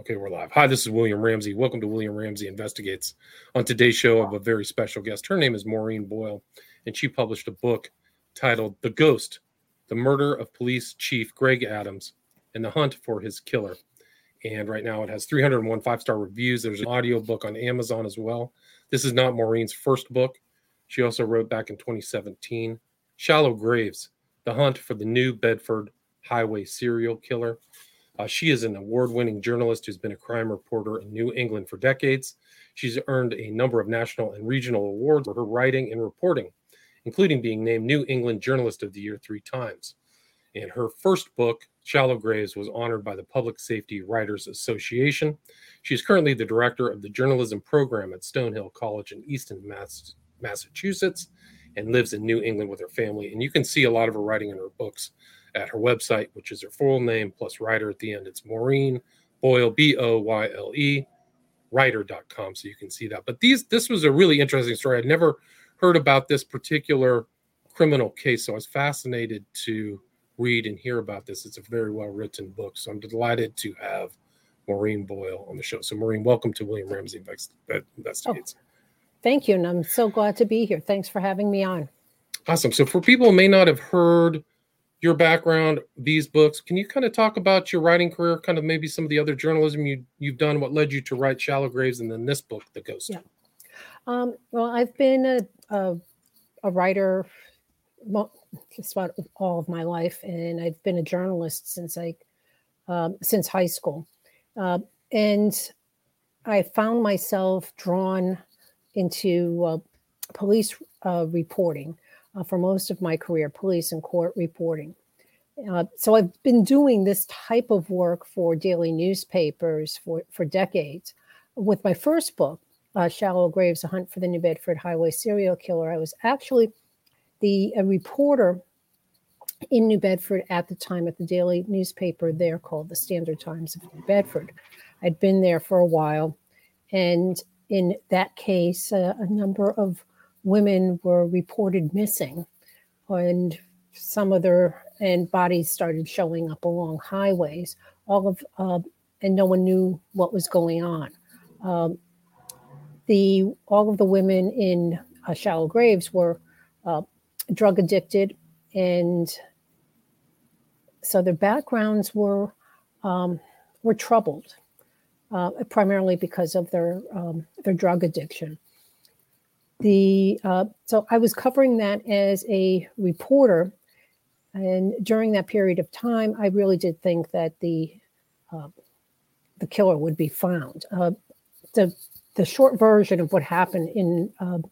Okay, we're live. Hi, this is William Ramsey. Welcome to William Ramsey Investigates. On today's show, I have a very special guest. Her name is Maureen Boyle, and she published a book titled The Ghost The Murder of Police Chief Greg Adams and the Hunt for His Killer. And right now it has 301 five star reviews. There's an audio book on Amazon as well. This is not Maureen's first book. She also wrote back in 2017 Shallow Graves The Hunt for the New Bedford Highway Serial Killer. Uh, she is an award winning journalist who's been a crime reporter in New England for decades. She's earned a number of national and regional awards for her writing and reporting, including being named New England Journalist of the Year three times. And her first book, Shallow Graves, was honored by the Public Safety Writers Association. She's currently the director of the journalism program at Stonehill College in Easton, Mass- Massachusetts, and lives in New England with her family. And you can see a lot of her writing in her books at her website, which is her full name plus writer at the end. It's Maureen Boyle, B O Y L E, writer.com. So you can see that. But these this was a really interesting story. I'd never heard about this particular criminal case. So I was fascinated to read and hear about this. It's a very well written book. So I'm delighted to have Maureen Boyle on the show. So Maureen, welcome to William Ramsey oh, Investigates. Oh, thank you. And I'm so glad to be here. Thanks for having me on. Awesome. So for people who may not have heard your background, these books. Can you kind of talk about your writing career, kind of maybe some of the other journalism you, you've done, what led you to write Shallow Graves and then this book, The Ghost? Yeah. Um, well, I've been a, a, a writer just about all of my life, and I've been a journalist since I um, since high school, uh, and I found myself drawn into uh, police uh, reporting uh, for most of my career, police and court reporting. Uh, so I've been doing this type of work for daily newspapers for, for decades. With my first book, uh, Shallow Graves, A Hunt for the New Bedford Highway Serial Killer, I was actually the reporter in New Bedford at the time at the daily newspaper there called the Standard Times of New Bedford. I'd been there for a while. And in that case, uh, a number of women were reported missing, and some of their and bodies started showing up along highways. All of uh, and no one knew what was going on. Um, the all of the women in uh, shallow graves were uh, drug addicted, and so their backgrounds were um, were troubled, uh, primarily because of their um, their drug addiction the uh, so I was covering that as a reporter, and during that period of time, I really did think that the uh, the killer would be found. Uh, the the short version of what happened in um,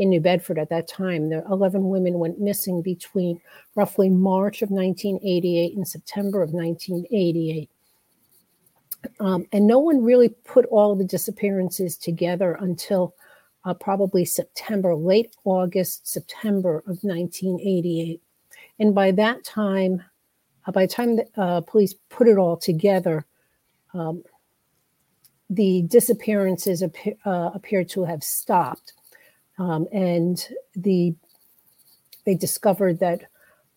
in New Bedford at that time, the 11 women went missing between roughly March of 1988 and September of 1988. Um, and no one really put all the disappearances together until uh, probably September, late August, September of 1988. And by that time, uh, by the time the uh, police put it all together, um, the disappearances appear, uh, appeared to have stopped. Um, and the they discovered that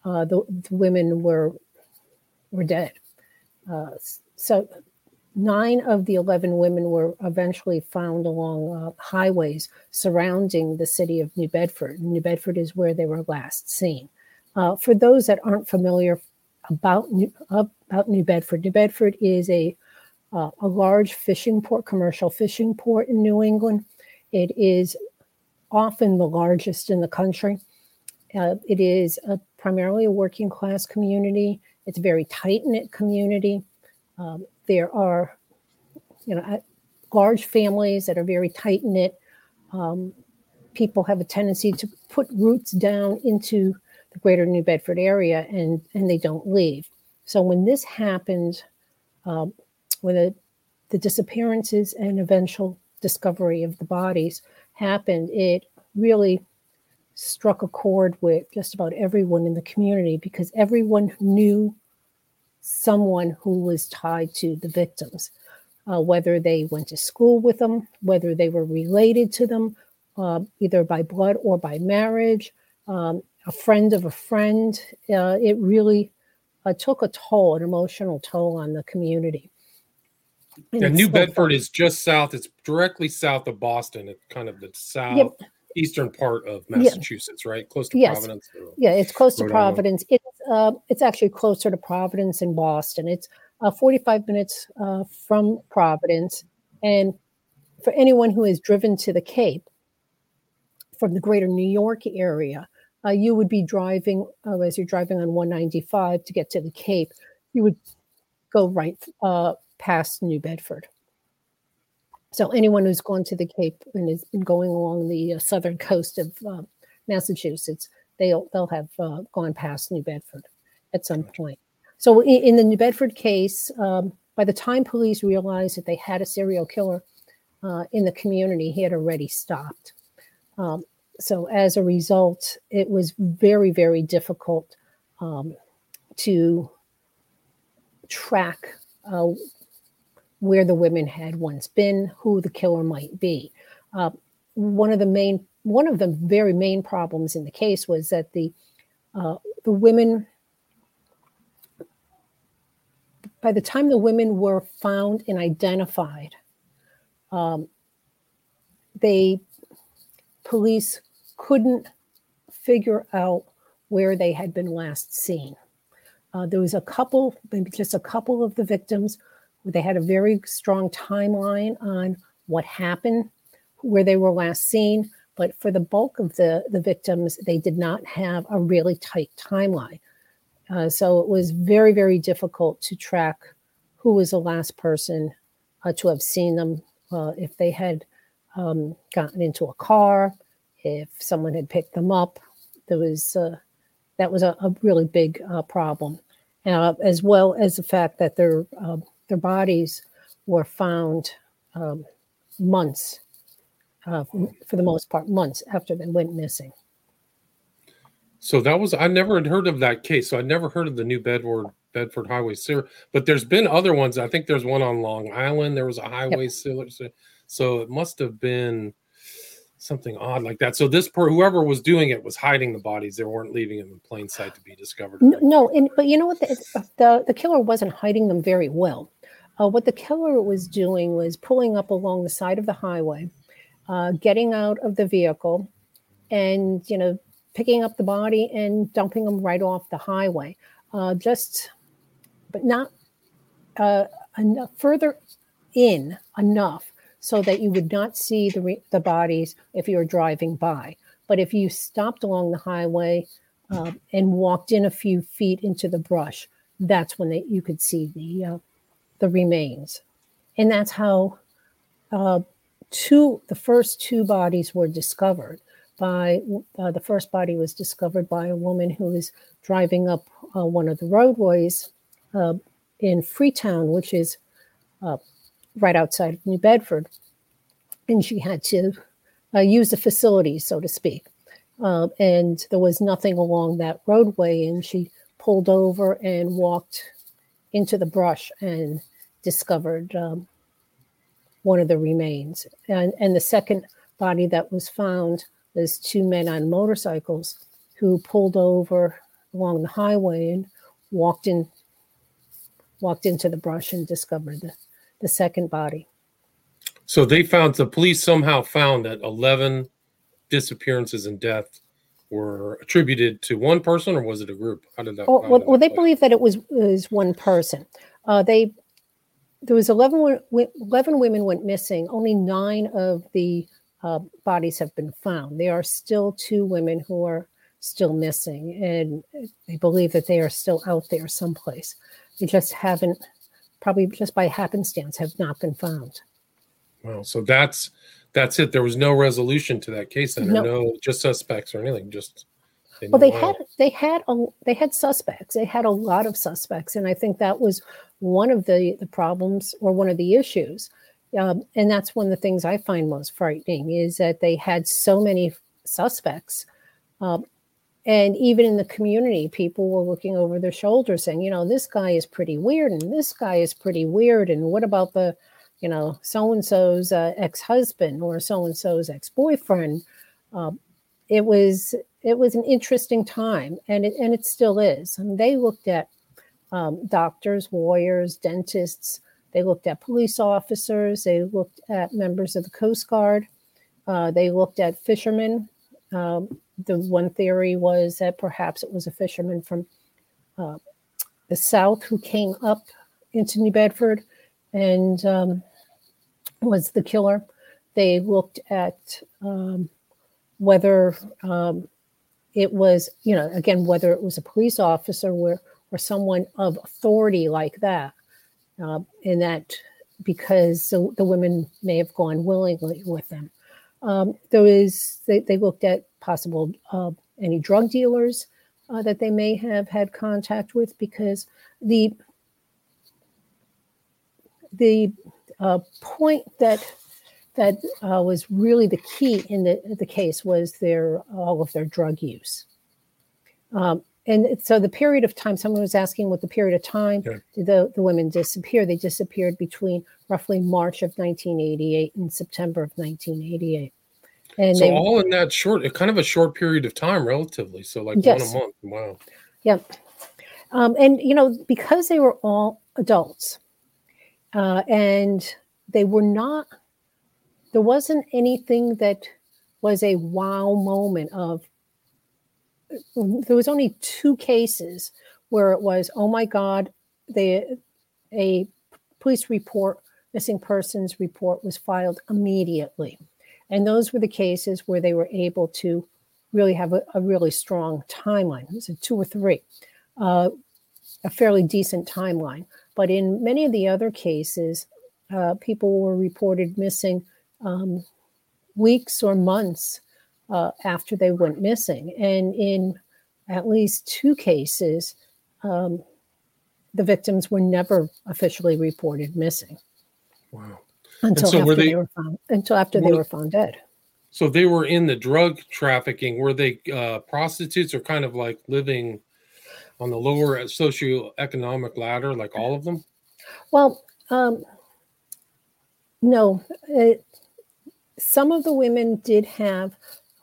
uh, the, the, women were were dead. Uh, so Nine of the 11 women were eventually found along uh, highways surrounding the city of New Bedford. New Bedford is where they were last seen. Uh, for those that aren't familiar about New, about New Bedford, New Bedford is a uh, a large fishing port, commercial fishing port in New England. It is often the largest in the country. Uh, it is a, primarily a working class community. It's a very tight knit community. Um, there are, you know, large families that are very tight knit. Um, people have a tendency to put roots down into the greater New Bedford area and, and they don't leave. So when this happened, um, when the, the disappearances and eventual discovery of the bodies happened, it really struck a chord with just about everyone in the community because everyone knew someone who was tied to the victims, uh, whether they went to school with them, whether they were related to them, uh, either by blood or by marriage, um, a friend of a friend. Uh, it really uh, took a toll, an emotional toll on the community. yeah, New Bedford is just south. It's directly south of Boston. It's kind of the south yep. Eastern part of Massachusetts, right? Close to yes. Providence. Yeah, it's close to Providence. It's uh, it's actually closer to Providence and Boston. It's uh, 45 minutes uh, from Providence, and for anyone who has driven to the Cape from the greater New York area, uh, you would be driving uh, as you're driving on 195 to get to the Cape. You would go right uh, past New Bedford. So anyone who's gone to the Cape and has been going along the uh, southern coast of uh, Massachusetts, they'll they'll have uh, gone past New Bedford at some point. So in, in the New Bedford case, um, by the time police realized that they had a serial killer uh, in the community, he had already stopped. Um, so as a result, it was very very difficult um, to track uh, where the women had once been, who the killer might be. Uh, one of the main, one of the very main problems in the case was that the uh, the women, by the time the women were found and identified, um, they police couldn't figure out where they had been last seen. Uh, there was a couple, maybe just a couple of the victims they had a very strong timeline on what happened, where they were last seen. But for the bulk of the, the victims, they did not have a really tight timeline. Uh, so it was very, very difficult to track who was the last person uh, to have seen them, uh, if they had um, gotten into a car, if someone had picked them up. There was uh, that was a, a really big uh, problem, uh, as well as the fact that their um, their bodies were found um, months, uh, for the most part, months after they went missing. So that was I never had heard of that case. So I never heard of the New Bedford Bedford Highway Sewer, but there's been other ones. I think there's one on Long Island. There was a highway yep. sewer. So it must have been something odd like that. So this per whoever was doing it was hiding the bodies. They weren't leaving them in plain sight to be discovered. No, and but you know what? The, the, the killer wasn't hiding them very well. Uh, what the killer was doing was pulling up along the side of the highway, uh, getting out of the vehicle, and you know picking up the body and dumping them right off the highway. Uh, just, but not uh, enough, further in enough so that you would not see the, re- the bodies if you were driving by. But if you stopped along the highway uh, and walked in a few feet into the brush, that's when they, you could see the uh, the remains, and that's how uh, two the first two bodies were discovered. By uh, the first body was discovered by a woman who was driving up uh, one of the roadways uh, in Freetown, which is right outside of New Bedford. And she had to uh, use the facilities, so to speak. Uh, and there was nothing along that roadway. And she pulled over and walked into the brush and discovered um, one of the remains. And, and the second body that was found was two men on motorcycles who pulled over along the highway and walked in walked into the brush and discovered the, the second body. So they found the police somehow found that 11 disappearances and deaths were attributed to one person, or was it a group? How did that? Oh, well, well, they believe that it was was one person. Uh, they there was 11, 11, women went missing. Only nine of the uh, bodies have been found. There are still two women who are still missing, and they believe that they are still out there someplace. They just haven't probably just by happenstance have not been found. Well, so that's that's it. There was no resolution to that case, then, no, no just suspects or anything. Just they well, they had they had a they had suspects. They had a lot of suspects, and I think that was one of the the problems or one of the issues. Um, and that's one of the things I find most frightening is that they had so many suspects. Um, and even in the community, people were looking over their shoulders saying, you know, this guy is pretty weird and this guy is pretty weird. And what about the, you know, so and so's uh, ex husband or so and so's ex boyfriend? Uh, it was it was an interesting time, and it and it still is. And they looked at um, doctors, lawyers, dentists, They looked at police officers. They looked at members of the Coast Guard. Uh, they looked at fishermen. Um, the one theory was that perhaps it was a fisherman from uh, the south who came up into New Bedford and um, was the killer. They looked at um, whether um, it was, you know, again, whether it was a police officer or, or someone of authority like that, uh, that because the, the, women may have gone willingly with them. Um, there is, they, they, looked at possible uh, any drug dealers uh, that they may have had contact with because the the uh, point that that uh, was really the key in the, the case was their all of their drug use. Um, and so the period of time, someone was asking what the period of time yeah. did the, the women disappear. They disappeared between roughly March of 1988 and September of 1988. And so they, all in that short, kind of a short period of time, relatively. So like yes. one a month. Wow. Yep. Um, and you know, because they were all adults, uh, and they were not there wasn't anything that was a wow moment of there was only two cases where it was oh my god the a police report missing persons report was filed immediately. And those were the cases where they were able to really have a, a really strong timeline. It was a two or three uh, a fairly decent timeline. But in many of the other cases uh, people were reported missing um, weeks or months uh, after they went missing. And in at least two cases, um, the victims were never officially reported missing. Wow. Until so after they, they, were found until after were, they were found dead. So they were in the drug trafficking. Were they uh, prostitutes or kind of like living on the lower socioeconomic ladder, like all of them? Well, um, no. It, some of the women did have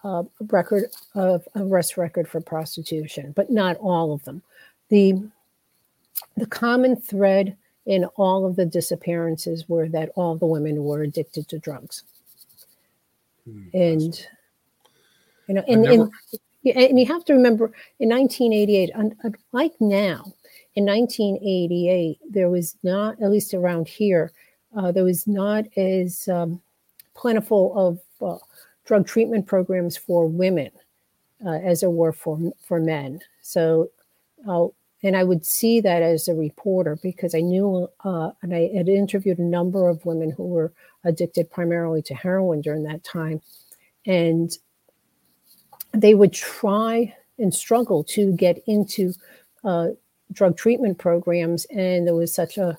a record of arrest record for prostitution, but not all of them. The the common thread in all of the disappearances were that all the women were addicted to drugs. Hmm, and you know, and, never... and, and you have to remember in 1988, unlike now, in 1988, there was not, at least around here, uh, there was not as um, plentiful of uh, drug treatment programs for women uh, as there were for for men. So, uh, and I would see that as a reporter because I knew, uh, and I had interviewed a number of women who were addicted primarily to heroin during that time, and they would try and struggle to get into uh, drug treatment programs, and there was such a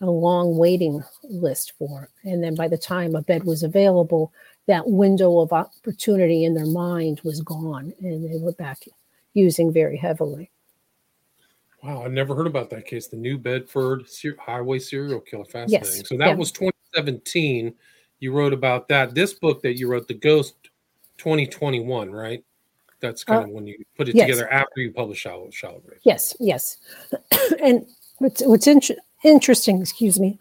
a long waiting list for. And then by the time a bed was available, that window of opportunity in their mind was gone and they were back using very heavily. Wow, I never heard about that case. The New Bedford Highway Serial Killer. Fascinating. Yes. So that yeah. was 2017. You wrote about that. This book that you wrote, The Ghost, 2021, right? That's kind uh, of when you put it yes. together after you published Shallow, Shallow Grave. Yes, yes. and what's, what's interesting, excuse me.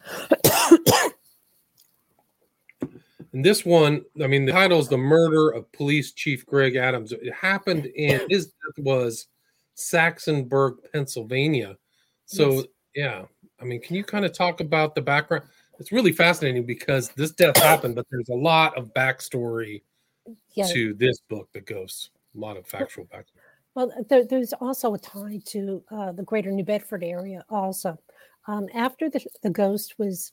And this one, I mean, the title is The Murder of Police Chief Greg Adams. It happened in his death was Saxonburg, Pennsylvania. So, yes. yeah, I mean, can you kind of talk about the background? It's really fascinating because this death happened, but there's a lot of backstory yeah. to this book, The Ghosts. A lot of factual backstory. Well, there, there's also a tie to uh, the greater New Bedford area, also. Um, after the, the ghost was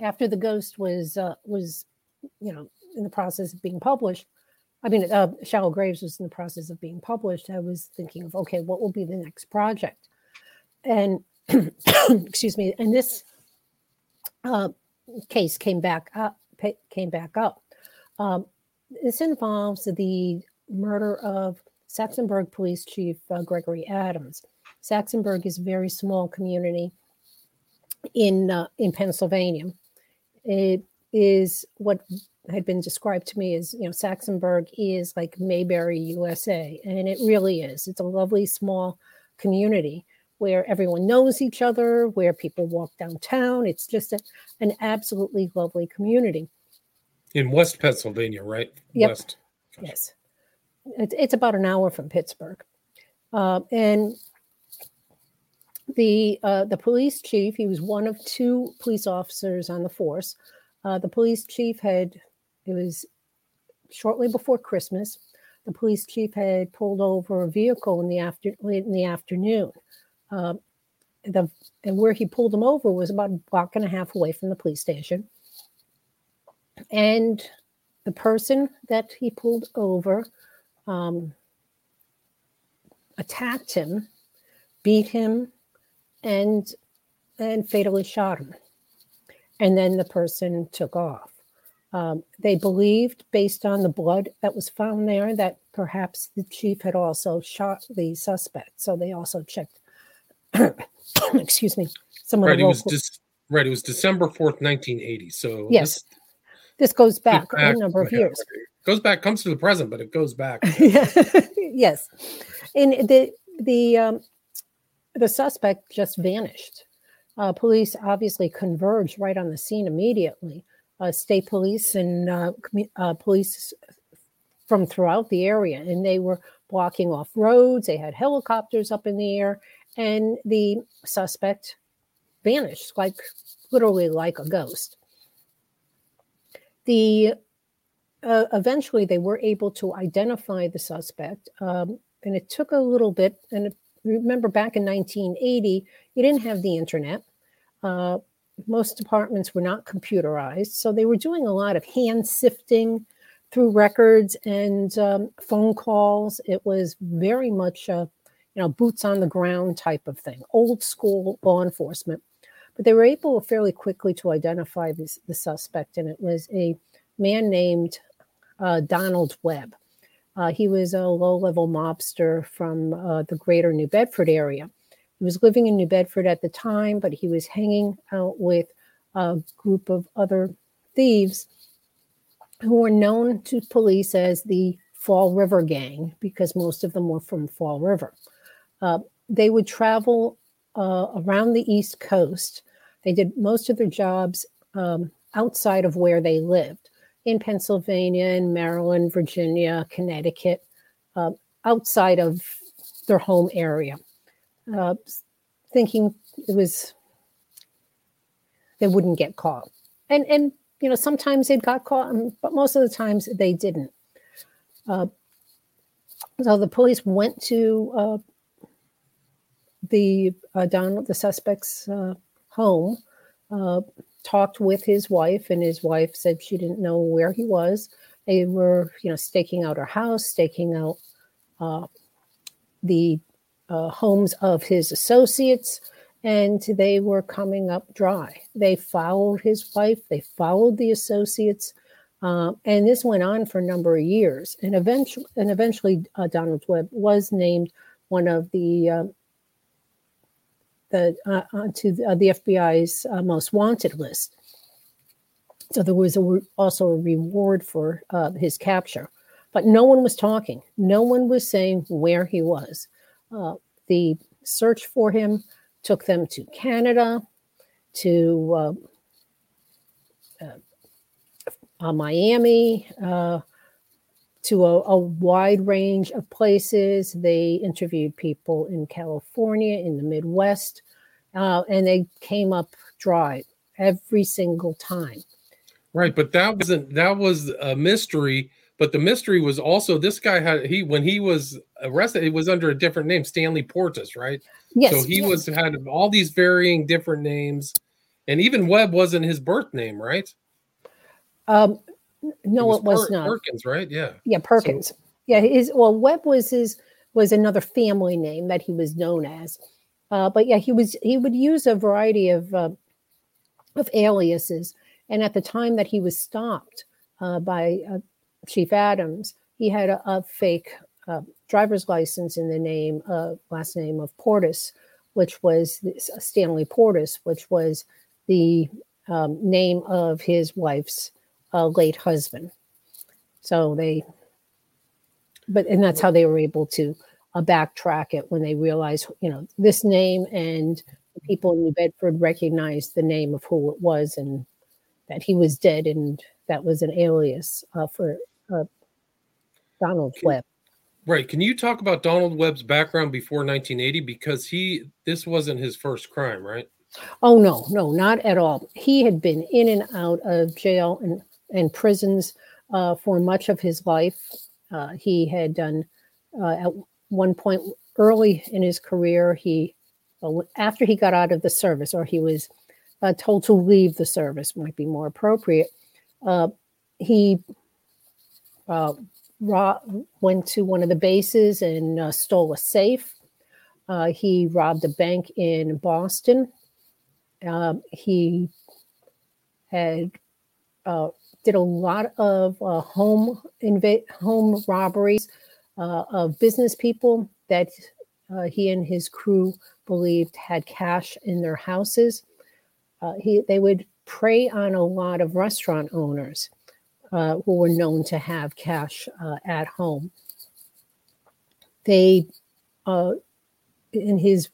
after the ghost was uh, was you know in the process of being published i mean uh, shallow graves was in the process of being published i was thinking of okay what will be the next project? And excuse me and this uh, case came back up came back up. Um, this involves the murder of saxonburg police chief uh, gregory adams. Saxonburg is a very small community in uh, in Pennsylvania. It is what had been described to me as you know Saxonburg is like Mayberry, USA, and it really is. It's a lovely small community, where everyone knows each other, where people walk downtown. It's just a, an absolutely lovely community. In West Pennsylvania, right? Yep. West. Yes. It's, it's about an hour from Pittsburgh. Uh, and the uh, the police chief, he was one of two police officers on the force. Uh, the police chief had, it was shortly before Christmas, the police chief had pulled over a vehicle in the after late in the afternoon. Um, the and where he pulled him over was about a block and a half away from the police station. And the person that he pulled over um, attacked him, beat him, and and fatally shot him. And then the person took off. Um, they believed, based on the blood that was found there, that perhaps the chief had also shot the suspect. So they also checked. excuse me. Some of Right. the It was right. It was December fourth, nineteen eighty. So Yes, this this goes back, back- a number of years. goes back, comes to the present, but it goes back. yes, and the the um, the suspect just vanished. Uh, police obviously converged right on the scene immediately. Uh, state police and uh, commu- uh, police from throughout the area, and they were blocking off roads. They had helicopters up in the air, and the suspect vanished, like literally like a ghost. The uh, eventually they were able to identify the suspect, um, and it took a little bit. And remember, back in 1980, you didn't have the internet. Uh, most departments were not computerized, so they were doing a lot of hand sifting through records and um, phone calls. It was very much a you know boots on the ground type of thing, old school law enforcement. But they were able fairly quickly to identify this, the suspect, and it was a man named uh, Donald Webb. Uh, he was a low level mobster from uh, the greater New Bedford area. He was living in New Bedford at the time, but he was hanging out with a group of other thieves who were known to police as the Fall River Gang because most of them were from Fall River. Uh, they would travel uh, around the East Coast. They did most of their jobs um, outside of where they lived in Pennsylvania, in Maryland, Virginia, Connecticut, uh, outside of their home area, uh, thinking it was they wouldn't get caught. And and you know sometimes they got caught, um, but most of the times they didn't. Uh, so the police went to uh, the uh, Donald, the suspect's uh, home, talked with his wife, and his wife said she didn't know where he was. They were, you know, staking out her house, staking out uh, the uh, homes of his associates, and they were coming up dry. They followed his wife, they followed the associates, um, and this went on for a number of years. And eventually, and eventually, uh, Donald Webb was named one of the uh, the uh, onto the, uh, the FBI's uh, most wanted list. So there was a, re- also a reward for uh, his capture, but no one was talking. No one was saying where he was. Uh, the search for him took them to Canada, to uh, uh, Miami, uh, to a, a wide range of places. They interviewed people in California, in the Midwest, uh, and they came up dry every single time. Right, but that wasn't that was a mystery. But the mystery was also this guy had he when he was arrested, it was under a different name, Stanley Portis, right? Yes, so he yes. was had all these varying different names, and even Webb wasn't his birth name, right? Um, no, it was, Per- not. Perkins, right? Yeah. Yeah, Perkins. yeah, his well, Webb was his was another family name that he was known as. Uh, but yeah, he was he would use a variety of uh, of aliases, and at the time that he was stopped uh, by uh, Chief Adams, he had a, a fake uh, driver's license in the name uh, last name of Portis, which was this, Stanley Portis, which was the um, name of his wife's uh, late husband. So they, but and that's how they were able to uh, backtrack it when they realized, you know, this name and the people in New Bedford recognized the name of who it was and that he was dead and that was an alias uh, for uh, Donald Can- Webb. Right. Can you talk about Donald Webb's background before 1980? Because he, this wasn't his first crime, right? Oh no, no, not at all. He had been in and out of jail and, and prisons uh, for much of his life. Uh, he had done uh, at one point early in his career. He, uh, after he got out of the service, or he was uh, told to leave the service, might be more appropriate. He went to one of the bases and stole a safe. He robbed a bank in Boston. Um, he had uh, did a lot of uh, home inva- home robberies uh, of business people that uh, he and his crew believed had cash in their houses. Uh, he they would prey on a lot of restaurant owners uh, who were known to have cash at home. They, in his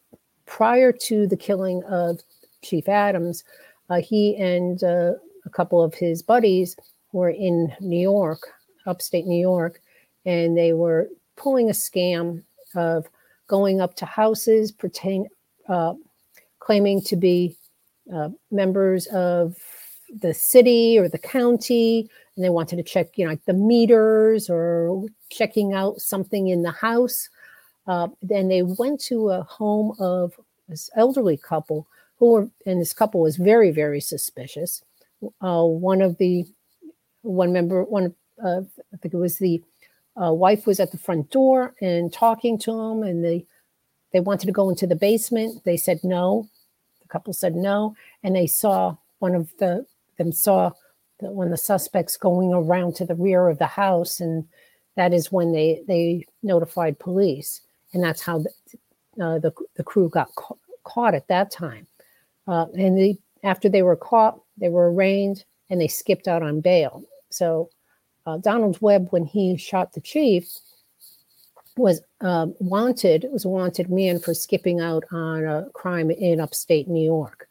prior to the killing of Chief Adams, uh, he and uh, a couple of his buddies were in New York, upstate New York, and they were pulling a scam of going up to houses, pertain, uh, claiming to be uh, members of the city or the county, and they wanted to check, you know, like the meters or checking out something in the house. Uh, then they went to a home of this elderly couple who were, and this couple was very, very suspicious. Uh, one of the, one member, one, uh, I think it was the uh, wife was at the front door and talking to him, and they, they wanted to go into the basement. They said no. The couple said no, and they saw one of the them saw one of the suspects going around to the rear of the house, and that is when they they notified police, and that's how the uh, the, the crew got ca- caught at that time. Uh, and they, after they were caught, they were arraigned and they skipped out on bail. So uh, Donald Webb, when he shot the chief, was um, wanted. Was a wanted man for skipping out on a crime in upstate New York.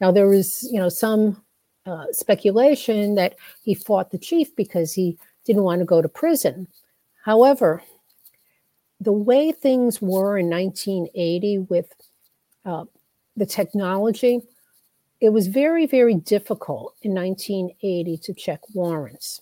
Now there was, you know, some uh, speculation that he fought the chief because he didn't want to go to prison. However, the way things were in 1980 with uh, the technology, it was very, very difficult in 1980 to check warrants.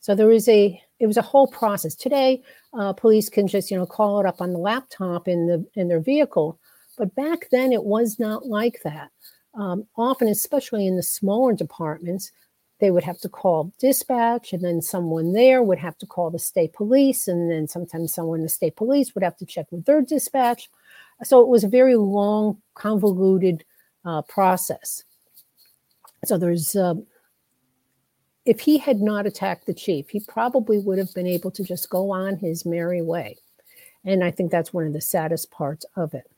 So there was a it was a whole process. Today, uh, police can just you know call it up on the laptop in the in their vehicle, but back then it was not like that. Um, often, especially in the smaller departments, they would have to call dispatch, and then someone there would have to call the state police, and then sometimes someone in the state police would have to check with their dispatch. So it was a very long, convoluted uh, process. So there's, uh, if he had not attacked the chief, he probably would have been able to just go on his merry way. And I think that's one of the saddest parts of it.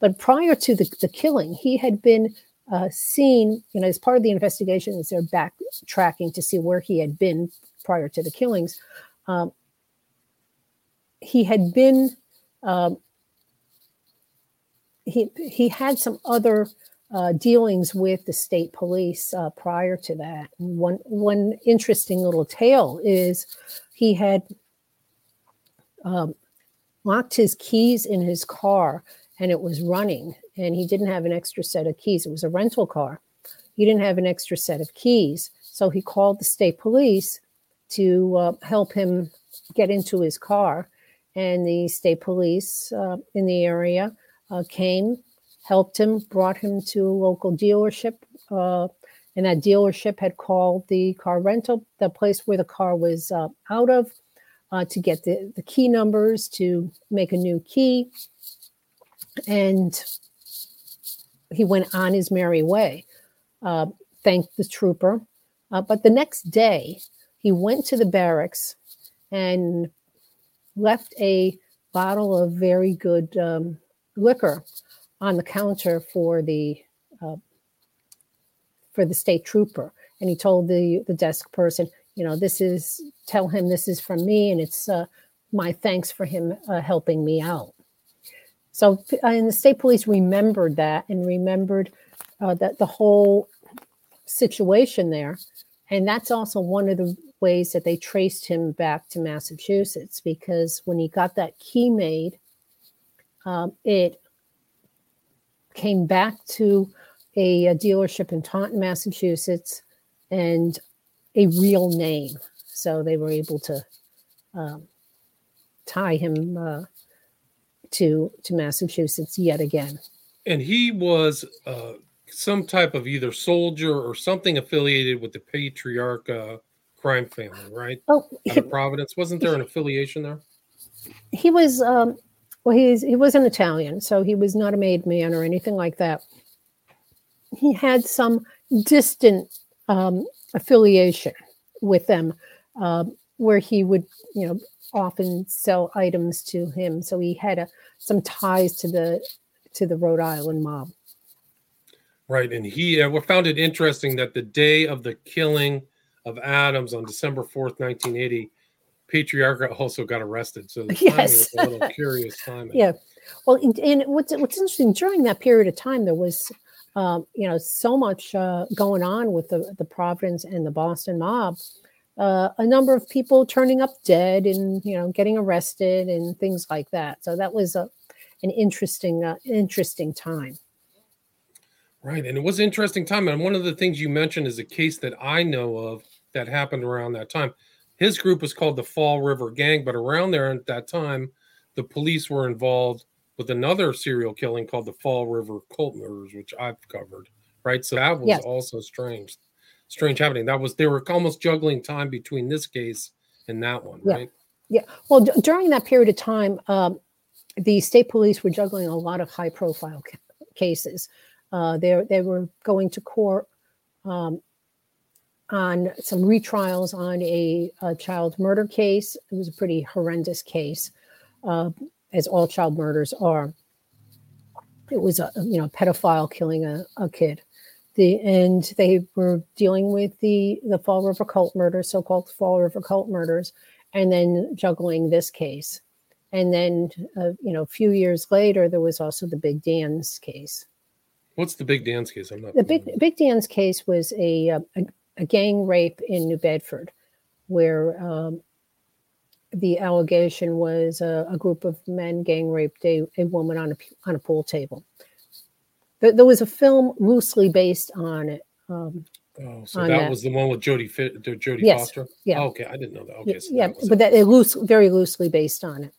But prior to the, the killing, he had been uh, seen, you know, as part of the investigation, as they're backtracking to see where he had been prior to the killings. Um, he had been um, he he had some other uh, dealings with the state police uh, prior to that. One one interesting little tale is he had um, locked his keys in his car and it was running, and he didn't have an extra set of keys. It was a rental car. He didn't have an extra set of keys, so he called the state police to uh, help him get into his car. And the state police uh, in the area uh, came, helped him, brought him to a local dealership. Uh, and that dealership had called the car rental, the place where the car was uh, out of, uh, to get the, the key numbers to make a new key. And he went on his merry way, uh, thanked the trooper. Uh, but the next day, he went to the barracks and left a bottle of very good um, liquor on the counter for the uh, for the state trooper, and he told the the desk person, you know, this is tell him this is from me, and it's uh, my thanks for him uh, helping me out. So, uh, and the state police remembered that and remembered uh, that the whole situation there. And that's also one of the ways that they traced him back to Massachusetts because when he got that key made, um, it came back to a, a, dealership in Taunton, Massachusetts, and a real name. So they were able to um, tie him uh, to to Massachusetts yet again. And he was uh, some type of either soldier or something affiliated with the Patriarca uh, crime family, right? Oh, of Providence, wasn't there an affiliation there? He was. Um, well, he's he was an Italian, so he was not a made man or anything like that. He had some distant um, affiliation with them, uh, where he would, you know, often sell items to him. So he had a, some ties to the to the Rhode Island mob. Right, and he uh, found it interesting that the day of the killing of Adams on December fourth, nineteen eighty, Patriarca also got arrested. So the timing yes. was a little curious timing. Yeah, well, and, and what's what's interesting during that period of time, there was. Um, you know, so much uh, going on with the, the Providence and the Boston mob uh, a number of people turning up dead and you know getting arrested and things like that. So that was a an interesting uh, interesting time. Right, and it was an interesting time. And one of the things you mentioned is a case that I know of that happened around that time. His group was called the Fall River Gang, but around there at that time, the police were involved with another serial killing called the Fall River Cult Murders, which I've covered. Right, so that was yes. also strange strange happening. That was they were almost juggling time between this case and that one, yeah. right? Yeah. Well, d- during that period of time, um, the state police were juggling a lot of high profile ca- cases. Uh, they they were going to court um, on some retrials on a, a, child murder case. It was a pretty horrendous case, uh, as all child murders are. It was a you know pedophile killing a, a kid the and they were dealing with the the Fall River cult murders, so-called Fall River cult murders, and then juggling this case. And then, uh, you know, a few years later, there was also the Big Dan's case. What's the Big Dan's case? I'm not. The Big Big Dan's case was a uh, a, a gang rape in New Bedford, where um, the allegation was a, a, group of men gang raped a, a woman on a on a pool table there, was a film loosely based on it. Um, oh, so that, that, was the one with Jodie Jodie yes. Foster. Yeah. Oh, okay, I didn't know that. Okay, so yeah, that but that it loose, very loosely based on it.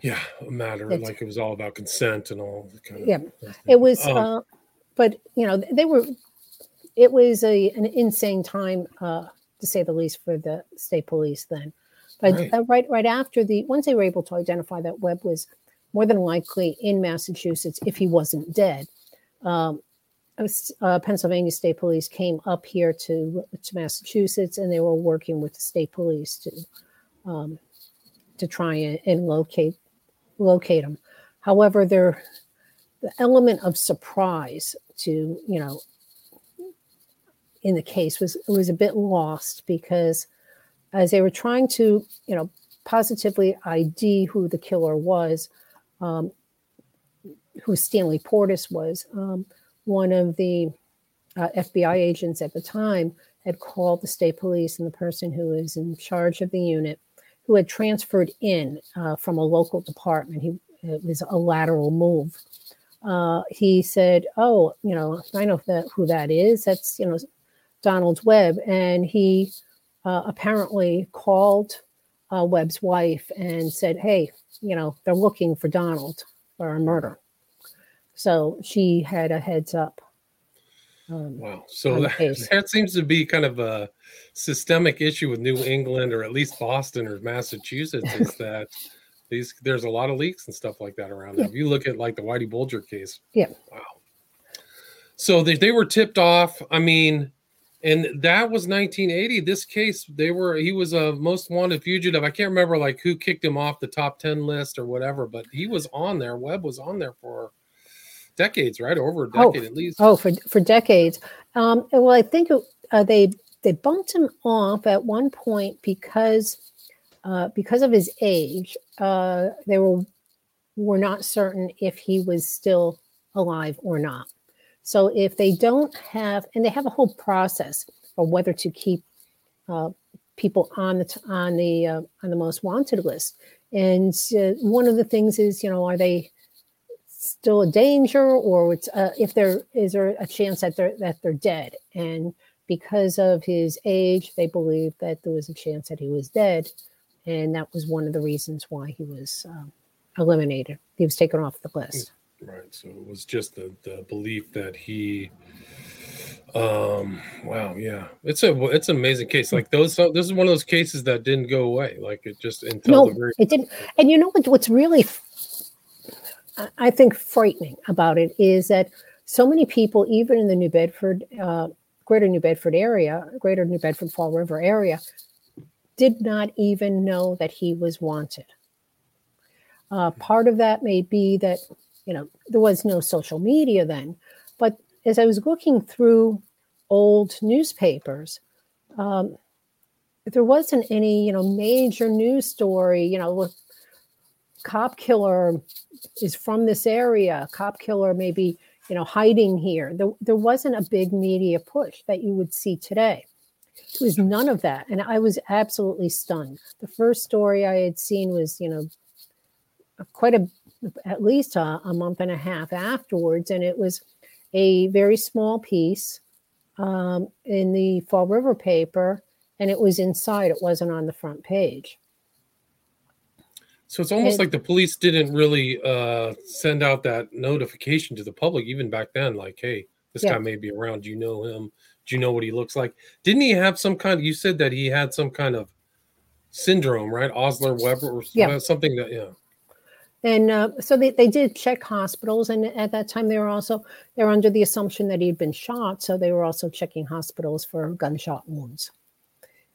Yeah, a matter it's, like it was all about consent and all. the Kind of, yeah, it was. Um, uh, but you know, they were. It was a an insane time, uh, to say the least, for the state police then. But right. Uh, right, right after the once they were able to identify that Webb was more than likely in Massachusetts if he wasn't dead. Um, uh, Pennsylvania State Police came up here to to Massachusetts, and they were working with the state police to um, to try and, and, locate locate him. However, there the element of surprise to you know in the case was was a bit lost because as they were trying to you know positively ID who the killer was, um, who Stanley Portis was, um, one of the uh, FBI agents at the time had called the state police and the person who was in charge of the unit, who had transferred in uh, from a local department. He it was a lateral move. Uh, he said, "Oh, you know, I know that who that is. That's you know, Donald Webb." And he uh, apparently called uh, Webb's wife and said, "Hey, you know, they're looking for Donald for a murder. So she had a heads up. Um, wow. So that, that seems to be kind of a systemic issue with New England or at least Boston or Massachusetts is that these there's a lot of leaks and stuff like that around there. Yeah. If you look at like the Whitey Bulger case. Yeah. Wow. So they, they were tipped off. I mean, and that was 1980 this case they were he was a most wanted fugitive. I can't remember like who kicked him off the top 10 list or whatever but he was on there. Webb was on there for decades right? Over a oh, decade oh, at least. oh for for decades. Um well i think uh, they they bumped him off at one point because uh, because of his age, uh, they were were not certain if he was still alive or not. So if they don't have, and they have a whole process for whether to keep uh, people on the on the uh, on the most wanted list. And uh, one of the things is, you know, are they still a danger, or uh, if there is there a chance that they're that they're dead? And because of his age, they believe that there was a chance that he was dead, and that was one of the reasons why he was um, eliminated. He was taken off the list. Right. So it was just the the belief that he um wow yeah. It's a it's an amazing case. Like those this is one of those cases that didn't go away. Like it just until no, very- it didn't. And you know what, what's really i think frightening about it is that so many people even in the new bedford uh, greater new bedford area greater new bedford fall river area did not even know that he was wanted. Uh, part of that may be that you know there was no social media then but as I was looking through old newspapers, um, there wasn't any, you know, major news story, you know, cop killer is from this area, cop killer maybe, you know, hiding here. There, there wasn't a big media push that you would see today. It was none of that. And I was absolutely stunned. The first story I had seen was, you know, quite a, at least a, a month and a half afterwards. And it was, a very small piece um, in the Fall River paper, and it was inside. It wasn't on the front page. So it's almost and, like the police didn't really uh, send out that notification to the public even back then. Like, hey, this yeah. guy may be around. Do you know him? Do you know what he looks like? Didn't he have some kind? Of, you said that he had some kind of syndrome, right? Osler Weber or yeah. something that yeah. And uh, so they, they did check hospitals, and at that time they were also they were under the assumption that he'd been shot, so they were also checking hospitals for gunshot wounds,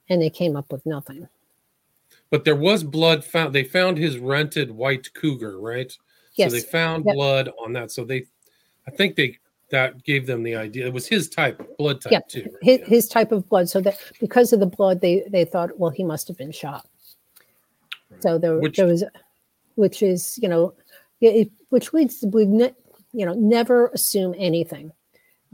and they came up with nothing. But there was blood found. They found his rented white cougar, right? Yes. So they found yep. blood on that. So they, I think they that gave them the idea. It was his type, blood type too. Right? His, yeah. his type of blood. So that because of the blood, they they thought, well, he must have been shot. Right. So there, Which, there was which is you know it, which leads to we ne- you know never assume anything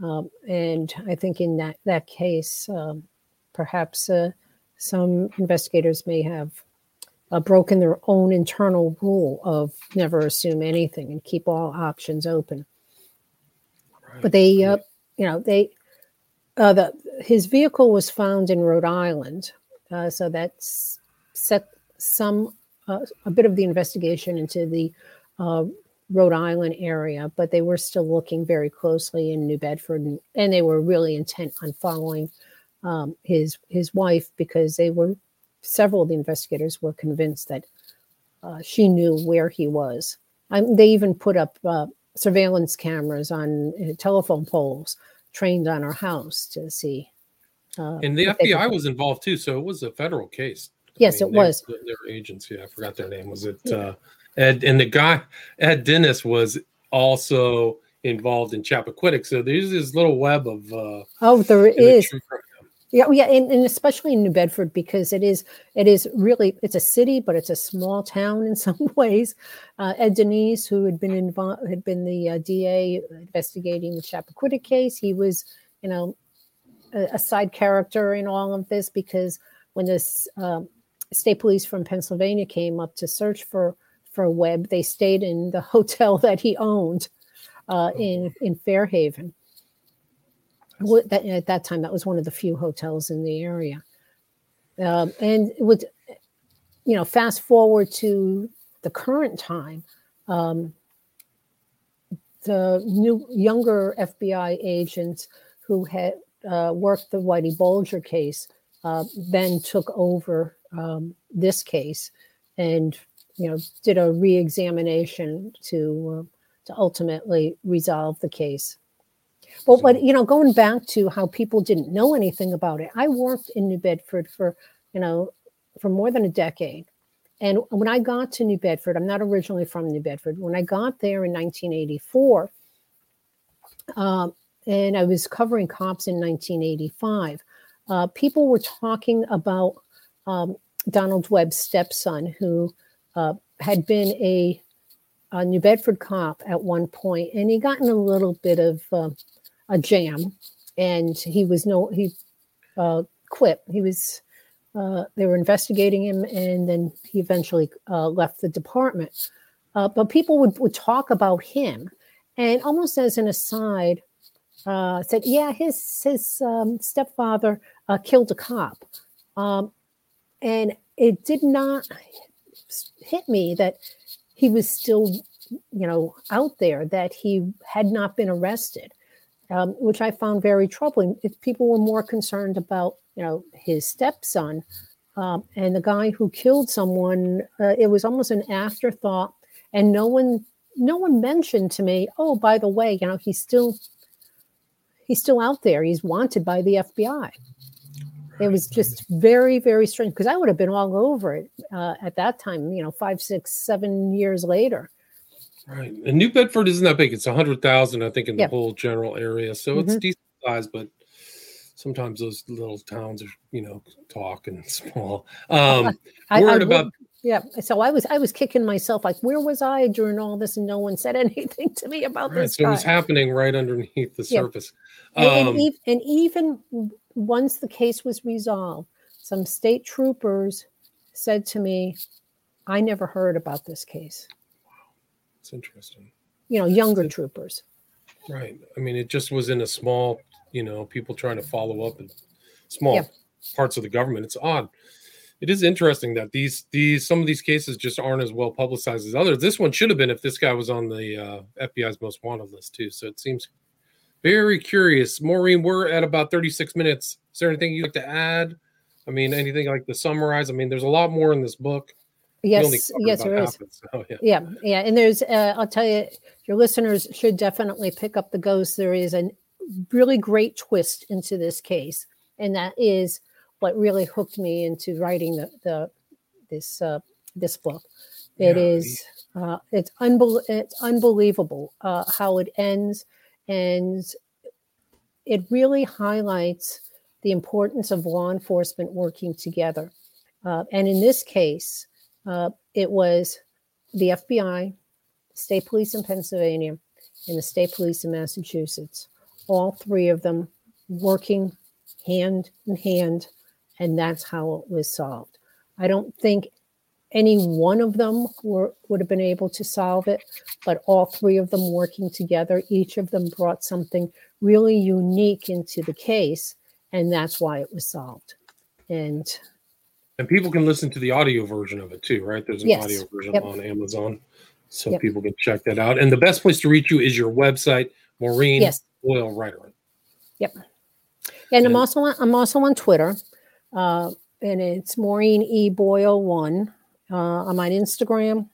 um, and i think in that that case um, perhaps uh, some investigators may have uh, broken their own internal rule of never assume anything and keep all options open right. but they uh, you know they uh, the his vehicle was found in rhode island uh, so that's set some uh, a bit of the investigation into the uh, Rhode Island area, but they were still looking very closely in New Bedford, and, and they were really intent on following um, his his wife because they were several of the investigators were convinced that uh, she knew where he was. Um, they even put up uh, surveillance cameras on uh, telephone poles trained on her house to see. Uh, and the FBI was involved too, so it was a federal case. Yes, I mean, it was their agency. I forgot their name. Was it uh, Ed? And the guy Ed Dinis was also involved in Chappaquiddick. So there's this little web of uh, oh, there is. Yeah, oh, yeah, and, and, especially in New Bedford because it is it is really it's a city, but it's a small town in some ways. Uh, Ed Dinis, who had been involved, had been the uh, DA investigating the Chappaquiddick case, he was you know a, a, side character in all of this because when this um, state police from Pennsylvania came up to search for for Webb. They stayed in the hotel that he owned uh, in in Fairhaven. That, at that time, that was one of the few hotels in the area. Um, and with you know, fast forward to the current time, um, the new younger FBI agents who had uh, worked the Whitey Bulger case uh, then took over um, this case and you know did a re-examination to uh, to ultimately resolve the case. But what you know going back to how people didn't know anything about it i worked in new bedford for you know for more than a decade. And when i got to new bedford i'm not originally from new bedford. When i got there in 1984 um, and i was covering cops in 1985 uh, people were talking about um, Donald Webb's stepson, who uh, had been a, a, New Bedford cop at one point, and he got in a little bit of uh, a jam, and he was no he uh, quit. He was uh, they were investigating him, and then he eventually uh, left the department. Uh, but people would, would talk about him, and almost as an aside, said, "Yeah, his his um, stepfather killed a cop," um, and it did not hit me that he was still, you know, out there, that he had not been arrested, um, which I found very troubling. If people were more concerned about, you know, his stepson um, and the guy who killed someone, uh, it was almost an afterthought, and no one, no one mentioned to me, oh, by the way, you know, he's still, he's still out there. He's wanted by the FBI. It was just very, very strange because I would have been all over it uh, at that time, you know, five, six, seven years later. Right. And New Bedford isn't that big. It's 100,000, I think, in the yep. whole general area. So mm-hmm. it's decent size, but sometimes those little towns are, you know, talk and small. Um, I, worried I about. Yeah. So I was I was kicking myself like, where was I during all this? And no one said anything to me about right, this. So guy. it was happening right underneath the surface. Yeah. Um, and, and, and even once the case was resolved, some state troopers said to me, I never heard about this case. Wow. It's interesting. You know, younger troopers. Right. I mean, it just was in a small, you know, people trying to follow up in small yeah. parts of the government. It's odd. It is interesting that these these some of these cases just aren't as well publicized as others. This one should have been if this guy was on the uh, FBI's most wanted list too. So it seems very curious. Maureen, we're at about 36 minutes. Is there anything you'd like to add? I mean, anything like to summarize? I mean, there's a lot more in this book. Yes, yes, there is. so, yeah. yeah, yeah, and there's. Uh, I'll tell you, your listeners should definitely pick up the ghost. There is a really great twist into this case, and that is what really hooked me into writing the the this uh, this book. It yeah. is. Uh, it's unbel- It's unbelievable uh, how it ends and it really highlights the importance of law enforcement working together. Uh, and in this case, uh, it was the FBI, state police in Pennsylvania, and the state police in Massachusetts, all three of them working hand in hand, and that's how it was solved. I don't think any one of them were, would have been able to solve it, but all three of them working together, each of them brought something really unique into the case, and that's why it was solved. And and people can listen to the audio version of it too, right? There's an yes. audio version yep. on Amazon, so yep. people can check that out. And the best place to reach you is your website, Maureen yes. Boyle Writer. Yep. And, and I'm also on, I'm also on Twitter, uh, and it's Maureen E Boyle one. Uh, I'm on Instagram,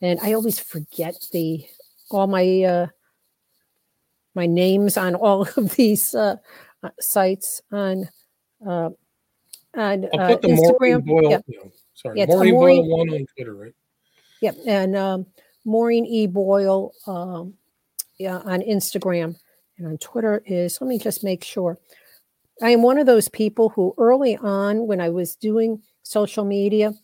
and I always forget the all my uh, my names on all of these uh, uh sites on uh, on uh, Instagram. Boyle, yeah. No, sorry, yeah, Maureen, Maureen Boyle one on Twitter, right? Yep, and um, Maureen E Boyle um, yeah, on Instagram and on Twitter is. Let me just make sure. I am one of those people who early on, when I was doing social media,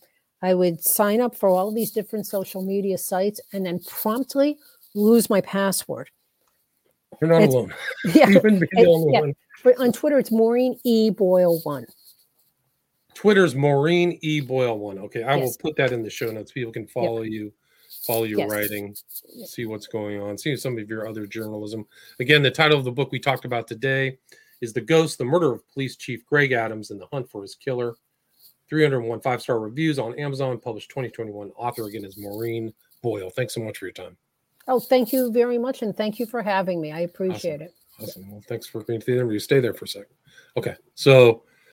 I would sign up for all these different social media sites and then promptly lose my password. You're not it's, alone. Yeah. yeah. But on Twitter, it's Maureen E. Boyle one. Twitter's Maureen E. Boyle one. Okay, I yes. will put that in the show notes. People can follow yep. you, follow your yes. writing, see what's going on, see some of your other journalism. Again, the title of the book we talked about today is The Ghost, the Murder of Police Chief Greg Adams and the Hunt for His Killer. 301 five star reviews on Amazon, published 2021. Author again is Maureen Boyle. Thanks so much for your time. Oh, thank you very much. And thank you for having me. I appreciate awesome. it. Awesome. Well, thanks for being to the interview. Stay there for a second. Okay. So